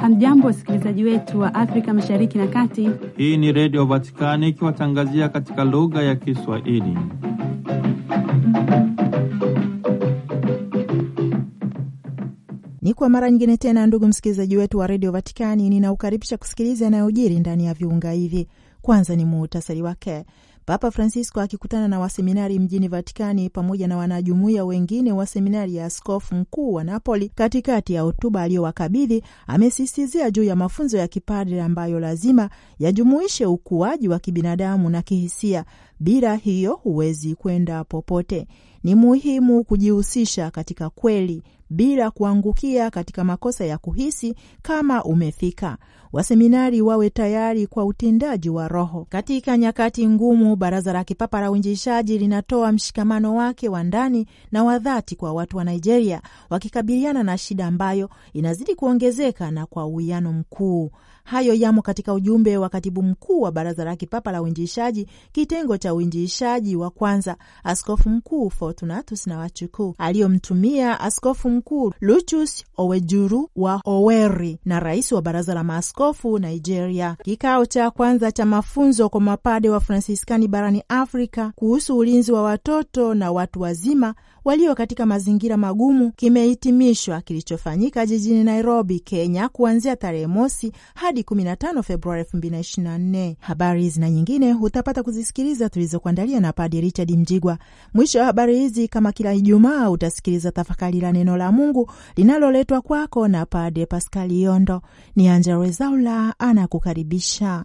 Hamjambo, wasikilizaji wetu wa Afrika Mashariki na Kati. Hii ni Redio Vatikani ikiwatangazia katika lugha ya Kiswahili. Ni kwa mara nyingine tena, ndugu msikilizaji wetu wa redio Vatikani, ninaukaribisha kusikiliza yanayojiri ndani ya viunga hivi. Kwanza ni muhtasari wake. Papa Francisco akikutana na waseminari mjini Vatikani pamoja na wanajumuiya wengine wa seminari ya askofu mkuu wa Napoli, katikati ya hotuba aliyowakabidhi amesisitizia juu ya mafunzo ya kipadre ambayo lazima yajumuishe ukuaji wa kibinadamu na kihisia. Bila hiyo huwezi kwenda popote. Ni muhimu kujihusisha katika kweli bila kuangukia katika makosa ya kuhisi kama umefika. Waseminari wawe tayari kwa utendaji wa Roho katika nyakati ngumu. Baraza la Kipapa la Uinjilishaji linatoa mshikamano wake wa ndani na wa dhati kwa watu wa Nigeria wakikabiliana na shida ambayo inazidi kuongezeka na kwa uwiano mkuu. Hayo yamo katika ujumbe wa katibu mkuu wa Baraza la Kipapa la Uinjilishaji, kitengo cha uinjilishaji wa kwanza, Askofu Mkuu Fortunatus na Wachukwu, aliyomtumia Askofu Mkuu Lucius Owejuru wa Oweri na rais wa Baraza la Maaskofu Nigeria. Kikao cha kwanza cha mafunzo kwa mapade wa Fransiskani barani Afrika kuhusu ulinzi wa watoto na watu wazima walio katika mazingira magumu kimehitimishwa kilichofanyika jijini Nairobi, Kenya, kuanzia tarehe mosi hadi 15 Februari 2024. Habari hizi na nyingine hutapata kuzisikiliza tulizokuandalia na Padi Richard Mjigwa. Mwisho wa habari hizi, kama kila Ijumaa, utasikiliza tafakari la neno la Mungu linaloletwa kwako na Padre Paskali Yondo. Ni Angela Rezaula anakukaribisha.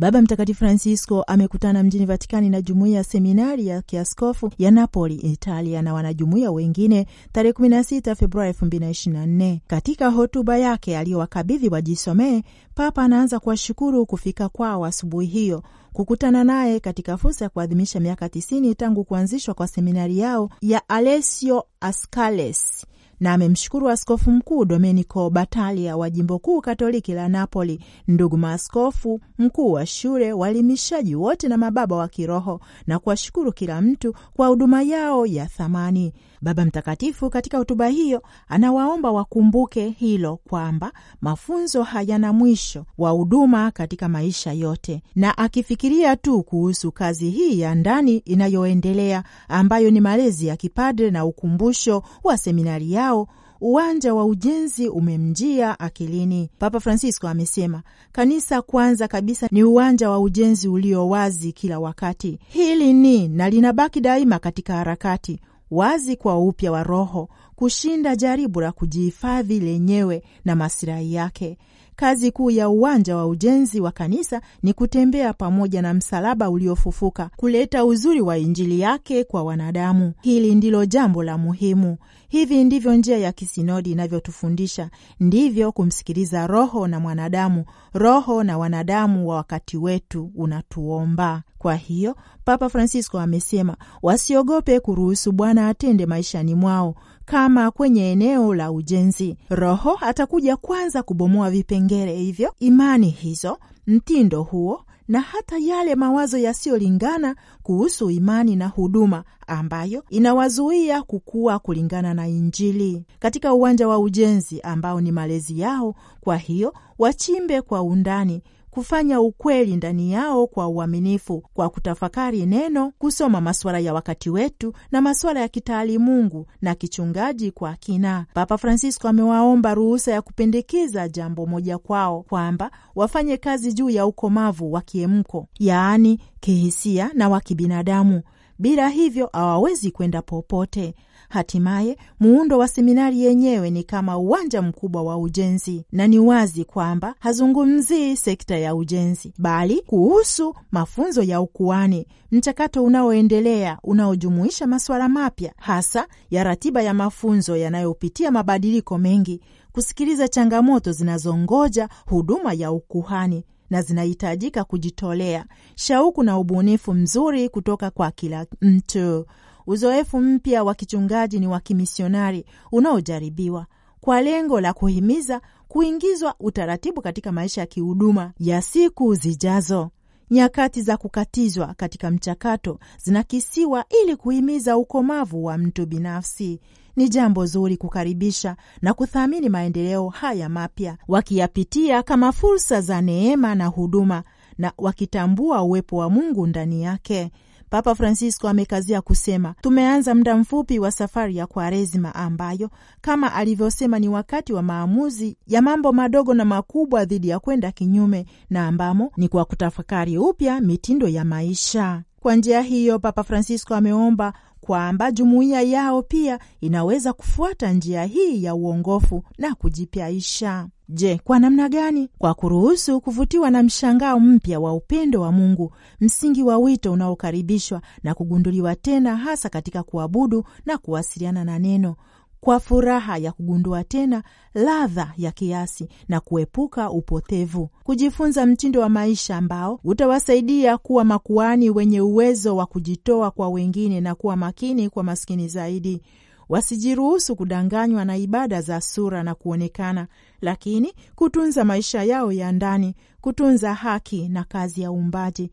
Baba Mtakatifu Francisco amekutana mjini Vatikani na jumuiya ya seminari ya kiaskofu ya Napoli, Italia, na wanajumuiya wengine tarehe 16 Februari 2024. Katika hotuba yake aliyowakabidhi wajisomee, Papa anaanza kuwashukuru kufika kwao asubuhi hiyo kukutana naye katika fursa ya kuadhimisha miaka tisini tangu kuanzishwa kwa seminari yao ya Alessio Ascales na amemshukuru askofu mkuu Domenico Batalia wa jimbo kuu katoliki la Napoli, ndugu maaskofu, mkuu wa shule, waelimishaji wote na mababa wa kiroho, na kuwashukuru kila mtu kwa huduma yao ya thamani. Baba Mtakatifu katika hotuba hiyo anawaomba wakumbuke hilo kwamba mafunzo hayana mwisho wa huduma katika maisha yote, na akifikiria tu kuhusu kazi hii ya ndani inayoendelea ambayo ni malezi ya kipadre na ukumbusho wa seminari yao uwanja wa ujenzi umemjia akilini. Papa Francisco amesema kanisa kwanza kabisa ni uwanja wa ujenzi ulio wazi kila wakati. Hili ni na linabaki daima katika harakati wazi kwa upya wa roho, kushinda jaribu la kujihifadhi lenyewe na masilahi yake. Kazi kuu ya uwanja wa ujenzi wa kanisa ni kutembea pamoja na msalaba uliofufuka, kuleta uzuri wa Injili yake kwa wanadamu. Hili ndilo jambo la muhimu. Hivi ndivyo njia ya kisinodi inavyotufundisha, ndivyo kumsikiliza Roho na mwanadamu, Roho na wanadamu wa wakati wetu unatuomba. Kwa hiyo Papa Francisco amesema wasiogope kuruhusu Bwana atende maishani mwao kama kwenye eneo la ujenzi. Roho atakuja kwanza kubomoa vipengele hivyo, imani hizo, mtindo huo na hata yale mawazo yasiyolingana kuhusu imani na huduma ambayo inawazuia kukua kulingana na Injili katika uwanja wa ujenzi ambao ni malezi yao. Kwa hiyo wachimbe kwa undani kufanya ukweli ndani yao kwa uaminifu, kwa kutafakari neno, kusoma masuala ya wakati wetu na masuala ya kitaalimungu na kichungaji kwa kina. Papa Francisco amewaomba ruhusa ya kupendekeza jambo moja kwao, kwamba wafanye kazi juu ya ukomavu wa kiemko, yaani kihisia na wa kibinadamu. Bila hivyo hawawezi kwenda popote. Hatimaye muundo wa seminari yenyewe ni kama uwanja mkubwa wa ujenzi, na ni wazi kwamba hazungumzii sekta ya ujenzi, bali kuhusu mafunzo ya ukuani, mchakato unaoendelea unaojumuisha masuala mapya, hasa ya ratiba ya mafunzo yanayopitia mabadiliko mengi, kusikiliza changamoto zinazongoja huduma ya ukuhani na zinahitajika kujitolea, shauku na ubunifu mzuri kutoka kwa kila mtu. Uzoefu mpya wa kichungaji ni wa kimisionari unaojaribiwa kwa lengo la kuhimiza kuingizwa utaratibu katika maisha ya kihuduma ya siku zijazo. Nyakati za kukatizwa katika mchakato zinakisiwa ili kuhimiza ukomavu wa mtu binafsi. Ni jambo zuri kukaribisha na kuthamini maendeleo haya mapya, wakiyapitia kama fursa za neema na huduma, na wakitambua uwepo wa Mungu ndani yake. Papa Francisco amekazia kusema, tumeanza muda mfupi wa safari ya Kwaresima ambayo kama alivyosema ni wakati wa maamuzi ya mambo madogo na makubwa dhidi ya kwenda kinyume, na ambamo ni kwa kutafakari upya mitindo ya maisha. Kwa njia hiyo, Papa Francisco ameomba kwamba jumuiya yao pia inaweza kufuata njia hii ya uongofu na kujipyaisha. Je, kwa namna gani? Kwa kuruhusu kuvutiwa na mshangao mpya wa upendo wa Mungu, msingi wa wito unaokaribishwa na kugunduliwa tena, hasa katika kuabudu na kuwasiliana na Neno, kwa furaha ya kugundua tena ladha ya kiasi na kuepuka upotevu, kujifunza mtindo wa maisha ambao utawasaidia kuwa makuani wenye uwezo wa kujitoa kwa wengine na kuwa makini kwa maskini zaidi. Wasijiruhusu kudanganywa na ibada za sura na kuonekana, lakini kutunza maisha yao ya ndani, kutunza haki na kazi ya uumbaji.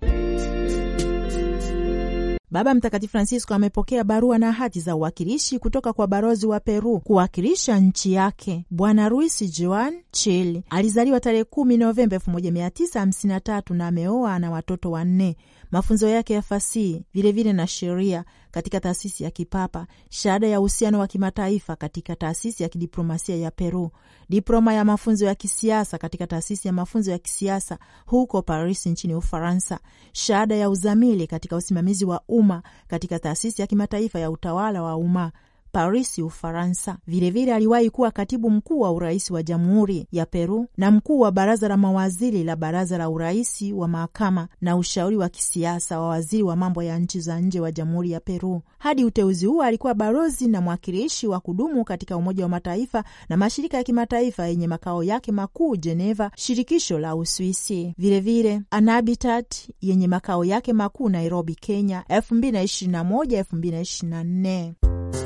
Baba Mtakatifu Francisco amepokea barua na hati za uwakilishi kutoka kwa balozi wa Peru kuwakilisha nchi yake. Bwana ruis Joan Chil alizaliwa tarehe kumi Novemba 1953 na ameoa na watoto wanne. Mafunzo yake ya fasihi vilevile na sheria katika taasisi ya kipapa, shahada ya uhusiano wa kimataifa katika taasisi ya kidiplomasia ya Peru, diploma ya mafunzo ya kisiasa katika taasisi ya mafunzo ya kisiasa huko Paris nchini Ufaransa, shahada ya uzamili katika usimamizi wa umma katika taasisi ya kimataifa ya utawala wa umma Paris, Ufaransa. Vilevile aliwahi kuwa katibu mkuu wa urais wa jamhuri ya Peru na mkuu wa baraza la mawaziri la baraza la urais wa mahakama na ushauri wa kisiasa wa waziri wa mambo ya nchi za nje wa jamhuri ya Peru. Hadi uteuzi huo alikuwa balozi na mwakilishi wa kudumu katika Umoja wa Mataifa na mashirika ya kimataifa yenye makao yake makuu Geneva, shirikisho la Uswisi. Vilevile Anabitat yenye makao yake makuu Nairobi, Kenya, 2021 2024.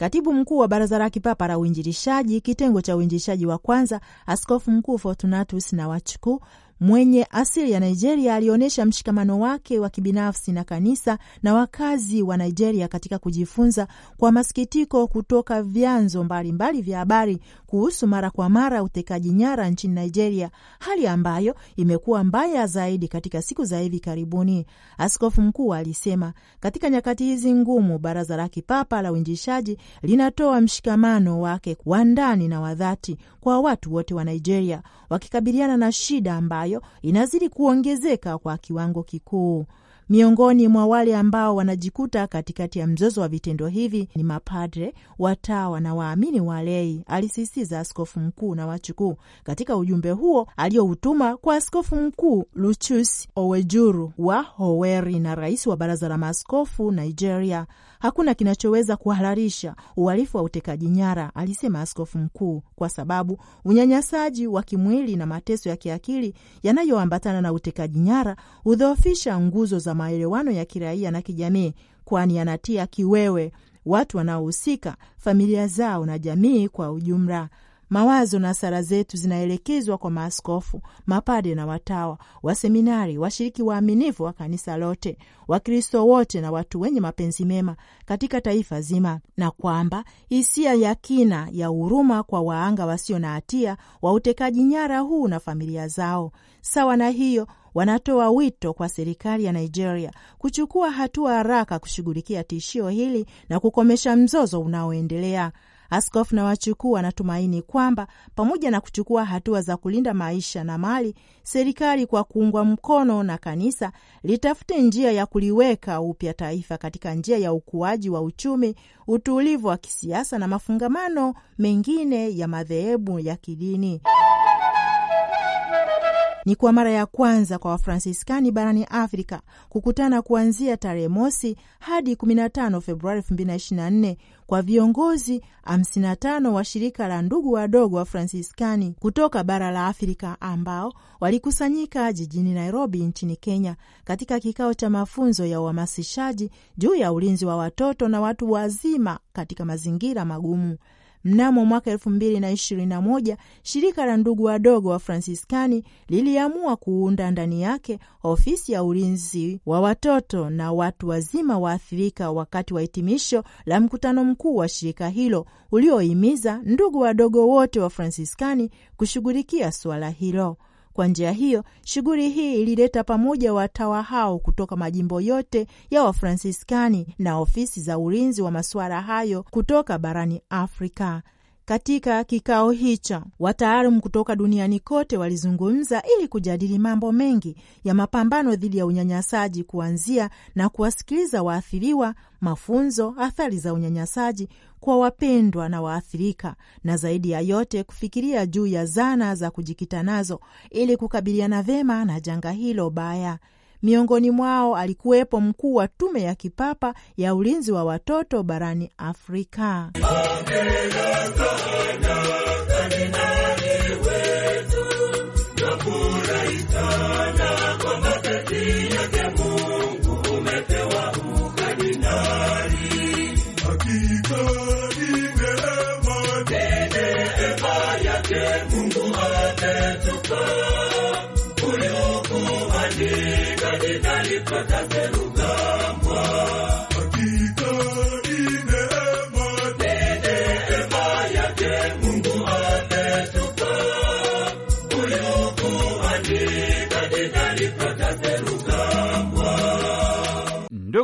Katibu mkuu wa Baraza la Kipapa la Uinjilishaji, kitengo cha uinjilishaji wa kwanza, Askofu Mkuu Fortunatus Nawachukwu mwenye asili ya Nigeria alionyesha mshikamano wake wa kibinafsi na kanisa na wakazi wa Nigeria katika kujifunza kwa masikitiko kutoka vyanzo mbalimbali vya habari kuhusu mara kwa mara utekaji nyara nchini Nigeria, hali ambayo imekuwa mbaya zaidi katika siku za hivi karibuni. Askofu mkuu alisema, katika nyakati hizi ngumu, Baraza la Kipapa la uinjishaji linatoa mshikamano wake wa ndani na wa dhati kwa watu wote wa Nigeria wakikabiliana na shida ambayo inazidi kuongezeka kwa kiwango kikuu. Miongoni mwa wale ambao wanajikuta katikati ya mzozo wa vitendo hivi ni mapadre, watawa na waamini walei, alisisitiza askofu mkuu na wachukuu katika ujumbe huo alioutuma kwa askofu mkuu Lucius Owejuru wa Howeri na rais wa baraza la maaskofu Nigeria. Hakuna kinachoweza kuhalalisha uhalifu wa utekaji nyara, alisema askofu mkuu, kwa sababu unyanyasaji wa kimwili na mateso ya kiakili yanayoambatana na utekaji nyara hudhoofisha nguzo za maelewano ya kiraia na kijamii, kwani yanatia kiwewe watu wanaohusika, familia zao na jamii kwa ujumla. Mawazo na sala zetu zinaelekezwa kwa maaskofu, mapade na watawa, waseminari, washiriki waaminifu wa kanisa lote, Wakristo wote na watu wenye mapenzi mema katika taifa zima, na kwamba hisia ya kina ya huruma kwa waanga wasio na hatia wa utekaji nyara huu na familia zao. Sawa na hiyo wanatoa wito kwa serikali ya Nigeria kuchukua hatua haraka kushughulikia tishio hili na kukomesha mzozo unaoendelea. Askofu Nawachukwu wanatumaini kwamba pamoja na kuchukua hatua za kulinda maisha na mali, serikali kwa kuungwa mkono na kanisa litafute njia ya kuliweka upya taifa katika njia ya ukuaji wa uchumi, utulivu wa kisiasa na mafungamano mengine ya madhehebu ya kidini. Ni kwa mara ya kwanza kwa Wafransiskani barani Afrika kukutana kuanzia tarehe mosi hadi 15 Februari 2024 kwa viongozi 55 wa shirika la ndugu wadogo wa Fransiskani kutoka bara la Afrika ambao walikusanyika jijini Nairobi nchini Kenya katika kikao cha mafunzo ya uhamasishaji juu ya ulinzi wa watoto na watu wazima katika mazingira magumu. Mnamo mwaka elfu mbili na ishirini na moja shirika la ndugu wadogo wa Fransiskani liliamua kuunda ndani yake ofisi ya ulinzi wa watoto na watu wazima waathirika, wakati wa hitimisho la mkutano mkuu wa shirika hilo uliohimiza ndugu wadogo wote wa Fransiskani kushughulikia suala hilo. Kwa njia hiyo, shughuli hii ilileta pamoja watawa hao kutoka majimbo yote ya Wafransiskani na ofisi za ulinzi wa masuala hayo kutoka barani Afrika. Katika kikao hicho wataalamu kutoka duniani kote walizungumza ili kujadili mambo mengi ya mapambano dhidi ya unyanyasaji, kuanzia na kuwasikiliza waathiriwa, mafunzo, athari za unyanyasaji kwa wapendwa na waathirika, na zaidi ya yote kufikiria juu ya zana za kujikita nazo ili kukabiliana vema na janga hilo baya. Miongoni mwao alikuwepo mkuu wa tume ya kipapa ya ulinzi wa watoto barani Afrika.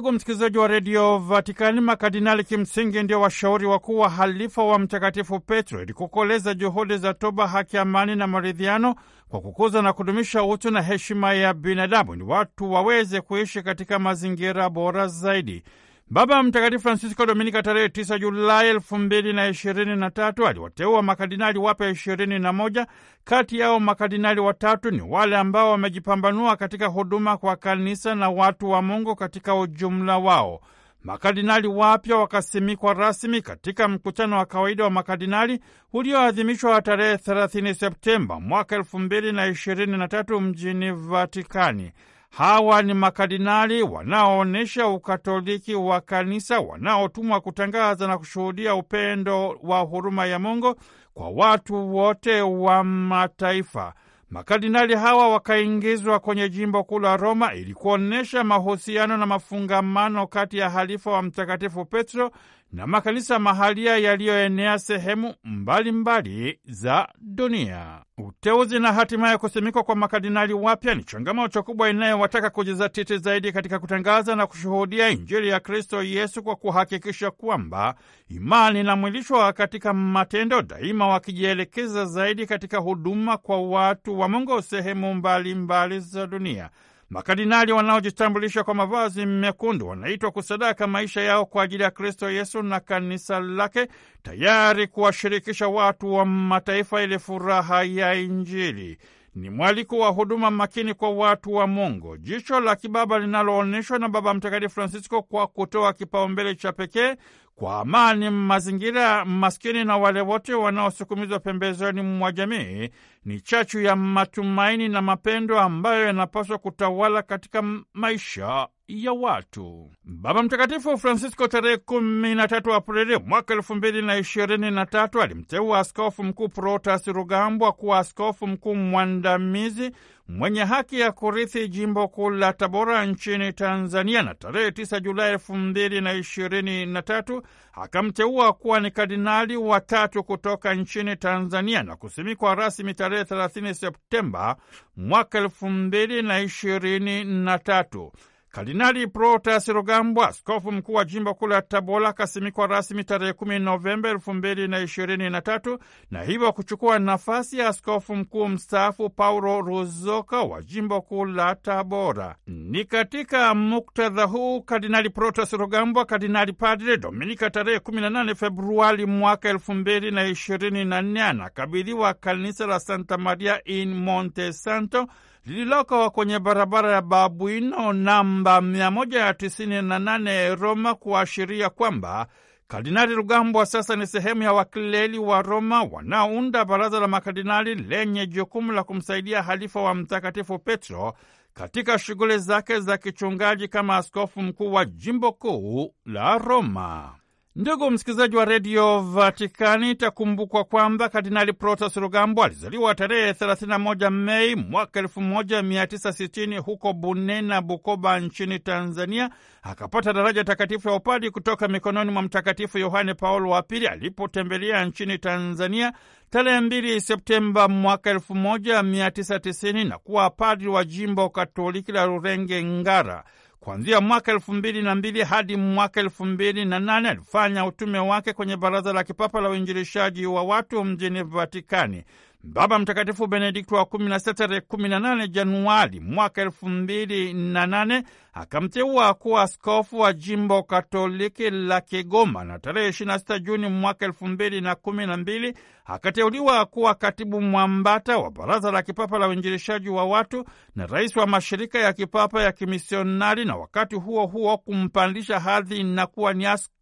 Ndugu msikilizaji wa redio Vatikani, makardinali kimsingi ndio washauri wakuu wa halifa wa Mtakatifu Petro ili kukoleza juhudi za toba, haki, amani na maridhiano kwa kukuza na kudumisha utu na heshima ya binadamu, ni watu waweze kuishi katika mazingira bora zaidi. Baba Mtakatifu Francisco Dominika tarehe 9 Julai elfu mbili na ishirini na tatu aliwateua makardinali wapya ishirini na moja. Kati yao makardinali watatu ni wale ambao wamejipambanua katika huduma kwa kanisa na watu wa Mungu katika ujumla wao. Makardinali wapya wakasimikwa rasmi katika mkutano wa kawaida wa makardinali ulioadhimishwa tarehe 30 Septemba mwaka elfu mbili na ishirini na tatu mjini Vatikani. Hawa ni makardinali wanaoonyesha ukatoliki wa kanisa, wanaotumwa kutangaza na kushuhudia upendo wa huruma ya Mungu kwa watu wote wa mataifa. Makardinali hawa wakaingizwa kwenye jimbo kuu la Roma ili kuonyesha mahusiano na mafungamano kati ya halifa wa Mtakatifu Petro na makanisa mahalia yaliyoenea sehemu mbalimbali mbali za dunia. Uteuzi na hatimaye kusimikwa kwa makardinali wapya ni changamoto kubwa inayowataka kujizatiti zaidi katika kutangaza na kushuhudia Injili ya Kristo Yesu kwa kuhakikisha kwamba imani inamwilishwa katika matendo, daima wakijielekeza zaidi katika huduma kwa watu wa Mungu sehemu mbalimbali mbali za dunia. Makardinali wanaojitambulisha kwa mavazi mekundu wanaitwa kusadaka maisha yao kwa ajili ya Kristo Yesu na kanisa lake, tayari kuwashirikisha watu wa mataifa ili furaha ya Injili. Ni mwaliko wa huduma makini kwa watu wa Mungu, jicho la kibaba linaloonyeshwa na Baba Mtakatifu Francisco kwa kutoa kipaumbele cha pekee kwa amani, mazingira maskini na wale wote wanaosukumizwa pembezoni mwa jamii ni chachu ya matumaini na mapendo ambayo yanapaswa kutawala katika maisha ya watu. Baba Mtakatifu Francisco tarehe 13 Aprili mwaka 2023 alimteua askofu mkuu Protas Rugambwa kuwa askofu mkuu mwandamizi mwenye haki ya kurithi jimbo kuu la Tabora nchini Tanzania, na tarehe 9 Julai 2023 akamteua kuwa ni kardinali watatu kutoka nchini Tanzania na kusimikwa rasmi tarehe 30 Septemba mwaka 2023. Kardinali Protas Rugambwa, askofu mkuu wa jimbo kuu la Tabora, akasimikwa rasmi tarehe kumi Novemba elfu mbili na na tatu na hivyo kuchukua nafasi ya askofu mkuu mstaafu Paulo Ruzoka wa jimbo kuu la Tabora. Ni katika muktadha huu Kardinali Protas Rugambwa, Kardinali Padre Dominika, tarehe 18 Februari mwaka elfu mbili na ishirini na nne anakabidhiwa kanisa la Santa Maria in Monte Santo lililoko kwenye barabara ya Babuino namba 198 Roma, kuashiria kwamba Kardinali Rugambwa sasa ni sehemu ya wakileli wa Roma wanaounda baraza la makardinali lenye jukumu la kumsaidia halifa wa Mtakatifu Petro katika shughuli zake za kichungaji kama askofu mkuu wa jimbo kuu la Roma. Ndugu msikilizaji wa redio Vatikani, itakumbukwa kwamba Kardinali Protas Rugambwa alizaliwa tarehe 31 Mei mwaka 1960 huko Bunena, Bukoba nchini Tanzania. Akapata daraja takatifu ya upadi kutoka mikononi mwa Mtakatifu Yohane Paulo wa Pili alipotembelea nchini Tanzania tarehe 2 Septemba mwaka 1990 na kuwa padri wa jimbo Katoliki la Rurenge Ngara. Kuanzia mwaka elfu mbili na mbili hadi mwaka elfu mbili na nane alifanya utume wake kwenye Baraza la Kipapa la Uinjilishaji wa Watu mjini Vatikani. Baba Mtakatifu Benedikto wa kumi na sita tarehe kumi na nane Januari mwaka elfu mbili na nane akamteua kuwa askofu wa jimbo Katoliki la Kigoma, na tarehe ishirini na sita Juni mwaka elfu mbili na kumi na mbili akateuliwa kuwa katibu mwambata wa Baraza la Kipapa la Uinjilishaji wa Watu na rais wa mashirika ya kipapa ya kimisionari, na wakati huo huo kumpandisha hadhi na kuwa ni askofu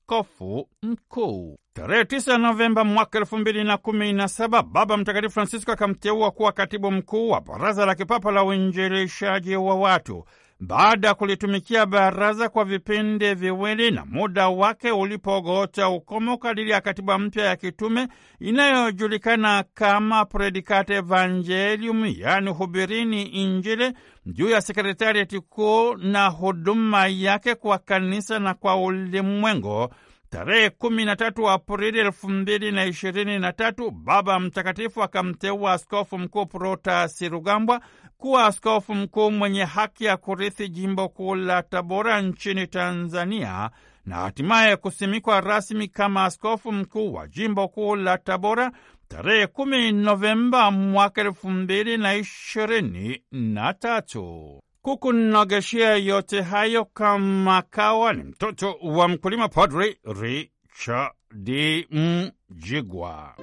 mkuu. Tarehe 9 Novemba mwaka elfu mbili na kumi na saba Baba Mtakatifu Francisco akamteua kuwa katibu mkuu wa Baraza la Kipapa la Uinjilishaji wa Watu baada ya kulitumikia baraza kwa vipindi viwili na muda wake ulipogota ukomo, kadiri ya katiba mpya ya kitume inayojulikana kama Predicate Evangelium, yaani hubirini Injili, juu ya sekretarieti kuu na huduma yake kwa kanisa na kwa ulimwengu. Tarehe kumi na tatu Aprili elfu mbili na ishirini na tatu Baba Mtakatifu akamteua Askofu Mkuu Protasi Rugambwa kuwa askofu mkuu mwenye haki ya kurithi jimbo kuu la Tabora nchini Tanzania na hatimaye kusimikwa rasmi kama askofu mkuu wa jimbo kuu la Tabora tarehe kumi Novemba mwaka elfu mbili na ishirini na tatu. Kukunogeshea yote hayo kama kawa ni mtoto wa mkulima, Padri Richard Mjigwa.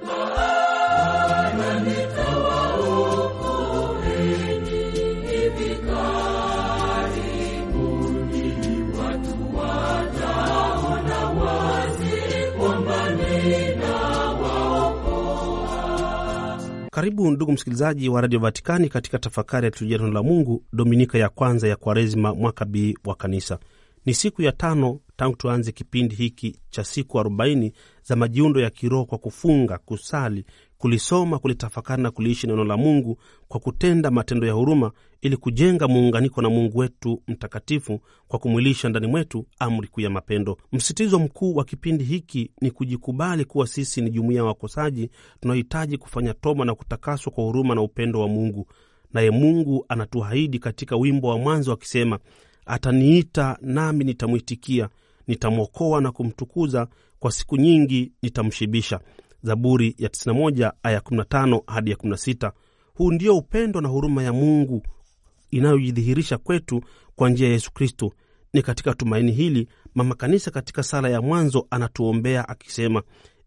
Karibu ndugu msikilizaji wa Radio Vatikani katika tafakari ya liturujia neno la Mungu, dominika ya kwanza ya Kwaresima mwaka B wa Kanisa. Ni siku ya tano tangu tuanze kipindi hiki cha siku arobaini za majiundo ya kiroho kwa kufunga, kusali, kulisoma, kulitafakari na kuliishi neno la Mungu kwa kutenda matendo ya huruma, ili kujenga muunganiko na Mungu wetu mtakatifu kwa kumwilisha ndani mwetu amri kuu ya mapendo. Msitizo mkuu wa kipindi hiki ni kujikubali kuwa sisi ni jumuiya ya wakosaji tunaohitaji kufanya toba na kutakaswa kwa huruma na upendo wa Mungu. Naye Mungu anatuahidi katika wimbo wa mwanzo akisema, ataniita nami nitamwitikia, nitamwokoa na kumtukuza, kwa siku nyingi nitamshibisha. Zaburi ya 91 aya 15 hadi ya 16. Huu ndio upendo na huruma ya Mungu inayojidhihirisha kwetu kwa njia ya Yesu Kristo. Ni katika tumaini hili Mama Kanisa katika sala ya mwanzo anatuombea akisema: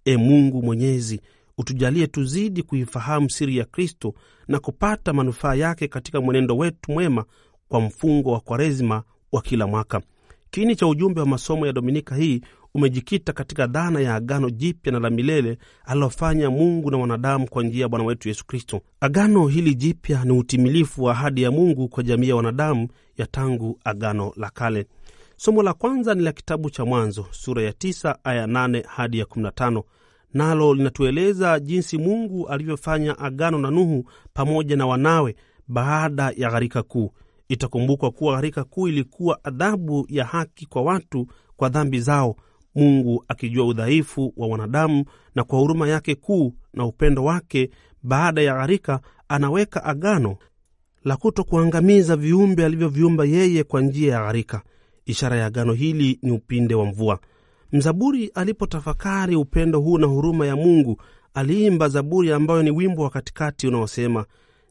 E Mungu Mwenyezi, utujalie tuzidi kuifahamu siri ya Kristo na kupata manufaa yake katika mwenendo wetu mwema kwa mfungo wa Kwaresima wa kila mwaka. Kiini cha ujumbe wa masomo ya Dominika hii umejikita katika dhana ya agano jipya na la milele alilofanya Mungu na wanadamu kwa njia ya Bwana wetu Yesu Kristo. Agano hili jipya ni utimilifu wa ahadi ya Mungu kwa jamii ya wanadamu ya tangu agano la kale. Somo la kwanza ni la kitabu cha Mwanzo sura ya 9 aya 8 hadi ya 15, nalo linatueleza jinsi Mungu alivyofanya agano na Nuhu pamoja na wanawe baada ya gharika kuu. Itakumbukwa kuwa gharika kuu ilikuwa adhabu ya haki kwa watu kwa dhambi zao Mungu akijua udhaifu wa wanadamu na kwa huruma yake kuu na upendo wake, baada ya gharika, anaweka agano la kuto kuangamiza viumbe alivyoviumba yeye kwa njia ya gharika. Ishara ya agano hili ni upinde wa mvua. Mzaburi alipotafakari upendo huu na huruma ya Mungu, aliimba zaburi ambayo ni wimbo wa katikati unaosema,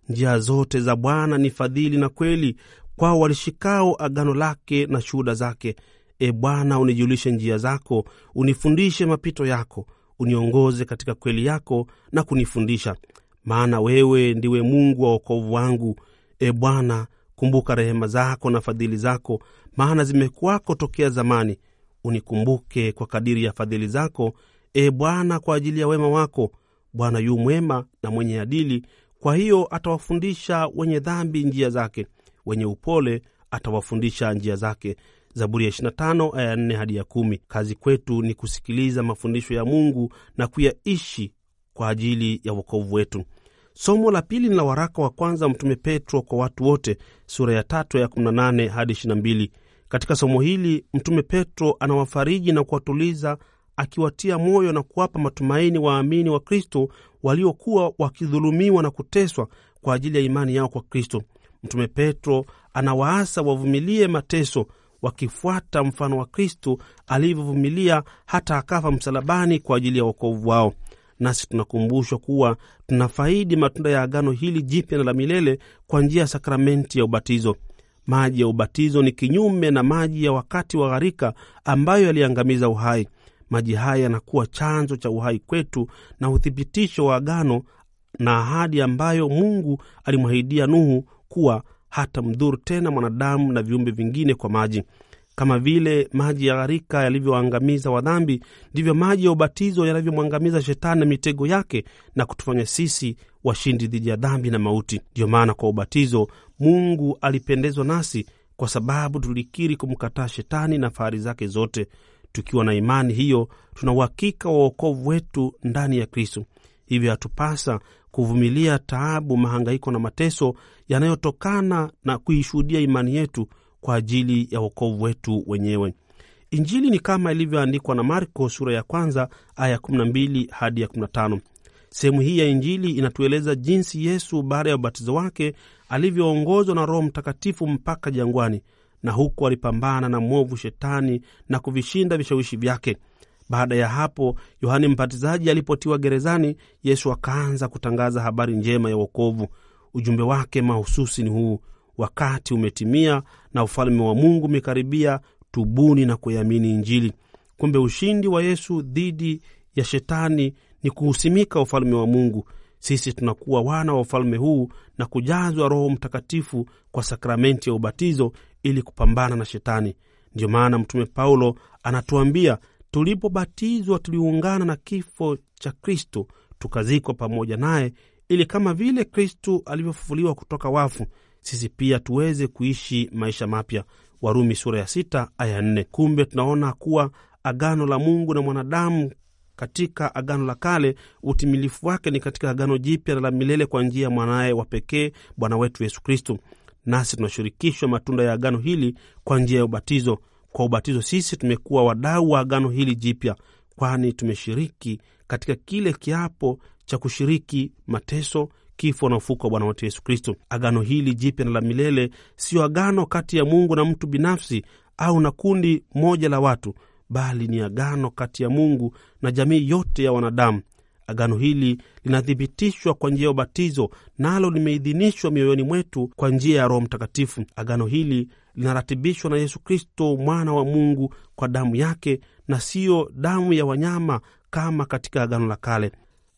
njia zote za Bwana ni fadhili na kweli, kwao walishikao agano lake na shuhuda zake. E Bwana, unijulishe njia zako, unifundishe mapito yako, uniongoze katika kweli yako na kunifundisha, maana wewe ndiwe Mungu wa wokovu wangu. E Bwana, kumbuka rehema zako na fadhili zako, maana zimekuwako tokea zamani. Unikumbuke kwa kadiri ya fadhili zako, e Bwana, kwa ajili ya wema wako. Bwana yu mwema na mwenye adili, kwa hiyo atawafundisha wenye dhambi njia zake, wenye upole atawafundisha njia zake. Zaburi ya 25 aya 4 hadi ya 10. Kazi kwetu ni kusikiliza mafundisho ya Mungu na kuyaishi kwa ajili ya wokovu wetu. Somo la pili ni la waraka wa kwanza Mtume Petro kwa watu wote, sura ya tatu ya 18 hadi 22. Katika somo hili Mtume Petro anawafariji na kuwatuliza, akiwatia moyo na kuwapa matumaini waamini wa Kristo waliokuwa wakidhulumiwa na kuteswa kwa ajili ya imani yao kwa Kristo. Mtume Petro anawaasa wavumilie mateso wakifuata mfano wa Kristo alivyovumilia hata akafa msalabani kwa ajili ya wokovu wao. Nasi tunakumbushwa kuwa tunafaidi matunda ya agano hili jipya na la milele kwa njia ya sakramenti ya ubatizo. Maji ya ubatizo ni kinyume na maji ya wakati wa gharika ambayo yaliangamiza uhai. Maji haya yanakuwa chanzo cha uhai kwetu na uthibitisho wa agano na ahadi ambayo Mungu alimwahidia Nuhu kuwa hata mdhuru tena mwanadamu na viumbe vingine kwa maji. Kama vile maji ya gharika yalivyoangamiza wadhambi, ndivyo maji ya ubatizo yanavyomwangamiza shetani na mitego yake na kutufanya sisi washindi dhidi ya dhambi na mauti. Ndiyo maana kwa ubatizo Mungu alipendezwa nasi, kwa sababu tulikiri kumkataa shetani na fahari zake zote. Tukiwa na imani hiyo, tuna uhakika wa wokovu wetu ndani ya Kristo. Hivyo hatupasa kuvumilia taabu, mahangaiko na mateso yanayotokana na kuishuhudia imani yetu kwa ajili ya wokovu wetu wenyewe. Injili ni kama ilivyoandikwa na Marko sura ya kwanza aya 12 hadi ya 15. Sehemu hii ya Injili inatueleza jinsi Yesu baada ya ubatizo wake alivyoongozwa na Roho Mtakatifu mpaka jangwani, na huku alipambana na mwovu Shetani na kuvishinda vishawishi vyake. Baada ya hapo, Yohane Mbatizaji alipotiwa gerezani, Yesu akaanza kutangaza habari njema ya wokovu. Ujumbe wake mahususi ni huu: wakati umetimia na ufalme wa Mungu umekaribia, tubuni na kuiamini Injili. Kumbe ushindi wa Yesu dhidi ya Shetani ni kuhusimika ufalme wa Mungu. Sisi tunakuwa wana wa ufalme huu na kujazwa Roho Mtakatifu kwa sakramenti ya ubatizo ili kupambana na Shetani. Ndiyo maana Mtume Paulo anatuambia tulipobatizwa tuliungana na kifo cha Kristo, tukazikwa pamoja naye, ili kama vile Kristu alivyofufuliwa kutoka wafu, sisi pia tuweze kuishi maisha mapya. Warumi sura ya sita aya nne. Kumbe tunaona kuwa agano la Mungu na mwanadamu katika agano la kale, utimilifu wake ni katika agano jipya na la milele kwa njia ya mwanaye wa pekee Bwana wetu Yesu Kristu, Nasi tunashirikishwa matunda ya agano hili kwa njia ya ubatizo. Kwa ubatizo sisi tumekuwa wadau wa agano hili jipya, kwani tumeshiriki katika kile kiapo cha kushiriki mateso, kifo na ufuko wa Bwana wetu Yesu Kristo. Agano hili jipya na la milele siyo agano kati ya Mungu na mtu binafsi au na kundi moja la watu, bali ni agano kati ya Mungu na jamii yote ya wanadamu. Agano hili linathibitishwa kwa njia ya ubatizo, nalo limeidhinishwa mioyoni mwetu kwa njia ya Roho Mtakatifu. Agano hili linaratibishwa na Yesu Kristo, mwana wa Mungu, kwa damu yake na siyo damu ya wanyama kama katika agano la kale.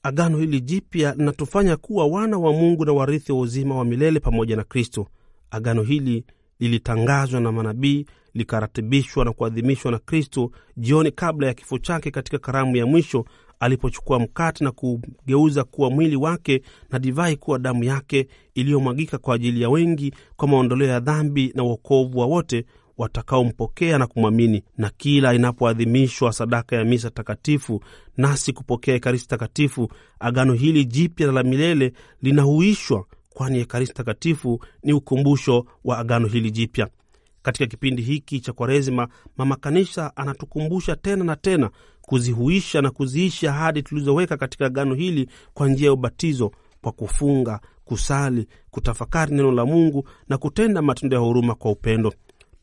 Agano hili jipya linatufanya kuwa wana wa Mungu na warithi wa uzima wa milele pamoja na Kristo. Agano hili lilitangazwa na manabii, likaratibishwa na kuadhimishwa na Kristo jioni kabla ya kifo chake katika karamu ya mwisho alipochukua mkate na kugeuza kuwa mwili wake na divai kuwa damu yake iliyomwagika kwa ajili ya wengi kwa maondoleo ya dhambi na uokovu wa wote watakaompokea na kumwamini. Na kila inapoadhimishwa sadaka ya misa takatifu, nasi kupokea Ekaristi takatifu, agano hili jipya na la milele linahuishwa, kwani Ekaristi takatifu ni ukumbusho wa agano hili jipya. Katika kipindi hiki cha Kwaresima, Mama Kanisa anatukumbusha tena na tena kuzihuisha na kuziishi ahadi tulizoweka katika agano hili kwa njia ya ubatizo, kwa kufunga, kusali, kutafakari neno la Mungu na kutenda matendo ya huruma kwa upendo.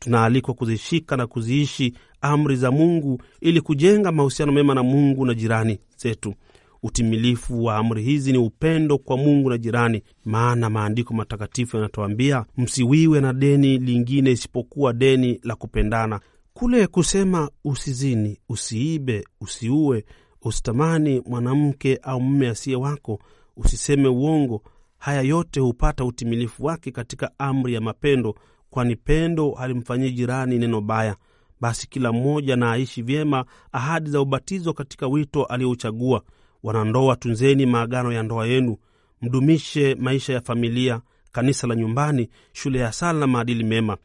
Tunaalikwa kuzishika na kuziishi amri za Mungu ili kujenga mahusiano mema na Mungu na jirani zetu. Utimilifu wa amri hizi ni upendo kwa Mungu na jirani, maana maandiko matakatifu yanatuambia msiwiwe na deni lingine isipokuwa deni la kupendana. Kule kusema usizini, usiibe, usiue, usitamani mwanamke au mume asiye wako, usiseme uongo, haya yote hupata utimilifu wake katika amri ya mapendo, kwani pendo halimfanyii jirani neno baya. Basi kila mmoja na aishi vyema ahadi za ubatizo katika wito aliyouchagua. Wanandoa, tunzeni maagano ya ndoa yenu, mdumishe maisha ya familia, kanisa la nyumbani, shule ya sala na maadili mema.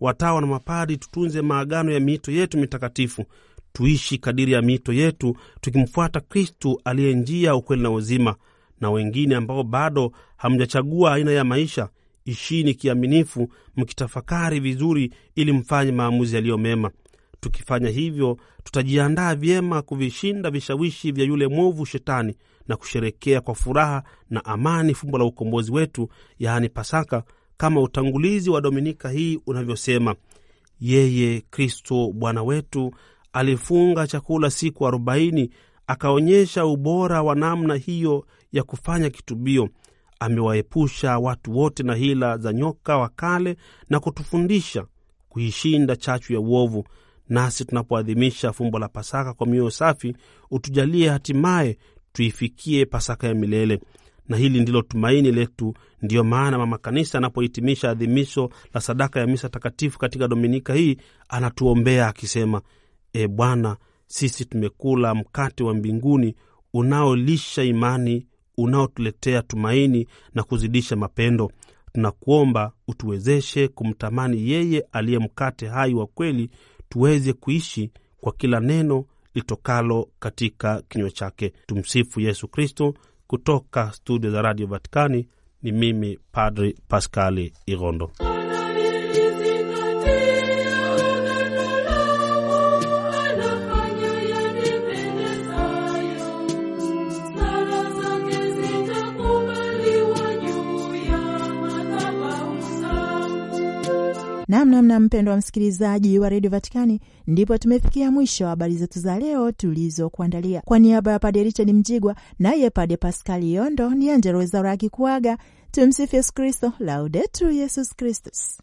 Watawa na mapadi, tutunze maagano ya miito yetu mitakatifu, tuishi kadiri ya miito yetu, tukimfuata Kristu aliye njia, ukweli na uzima. Na wengine ambao bado hamjachagua aina ya maisha, ishini kiaminifu, mkitafakari vizuri, ili mfanye maamuzi yaliyo mema. Tukifanya hivyo, tutajiandaa vyema kuvishinda vishawishi vya yule mwovu Shetani na kusherekea kwa furaha na amani fumbo la ukombozi wetu, yaani Pasaka, kama utangulizi wa Dominika hii unavyosema: yeye Kristo Bwana wetu alifunga chakula siku arobaini, akaonyesha ubora wa namna hiyo ya kufanya kitubio. Amewaepusha watu wote na hila za nyoka wa kale na kutufundisha kuishinda chachu ya uovu. Nasi tunapoadhimisha fumbo la Pasaka kwa mioyo safi, utujalie hatimaye tuifikie Pasaka ya milele na hili ndilo tumaini letu. Ndiyo maana Mama Kanisa anapohitimisha adhimisho la sadaka ya misa takatifu katika dominika hii anatuombea akisema: E Bwana, sisi tumekula mkate wa mbinguni unaolisha imani, unaotuletea tumaini na kuzidisha mapendo. Tunakuomba utuwezeshe kumtamani yeye aliye mkate hai wa kweli, tuweze kuishi kwa kila neno litokalo katika kinywa chake. Tumsifu Yesu Kristo. Kutoka studio za Radio Vatikani ni mimi Padri Paskali Irondo. Namnamna mpendo wa msikilizaji wa redio Vatikani, ndipo tumefikia mwisho wa habari zetu za leo tulizokuandalia. Kwa niaba ya Pade Richard Mjigwa naye Pade Paskali Yondo ni Angelo Wezaura akikuaga. Tumsifu Yesu Kristo, Laudetur Yesus Kristus.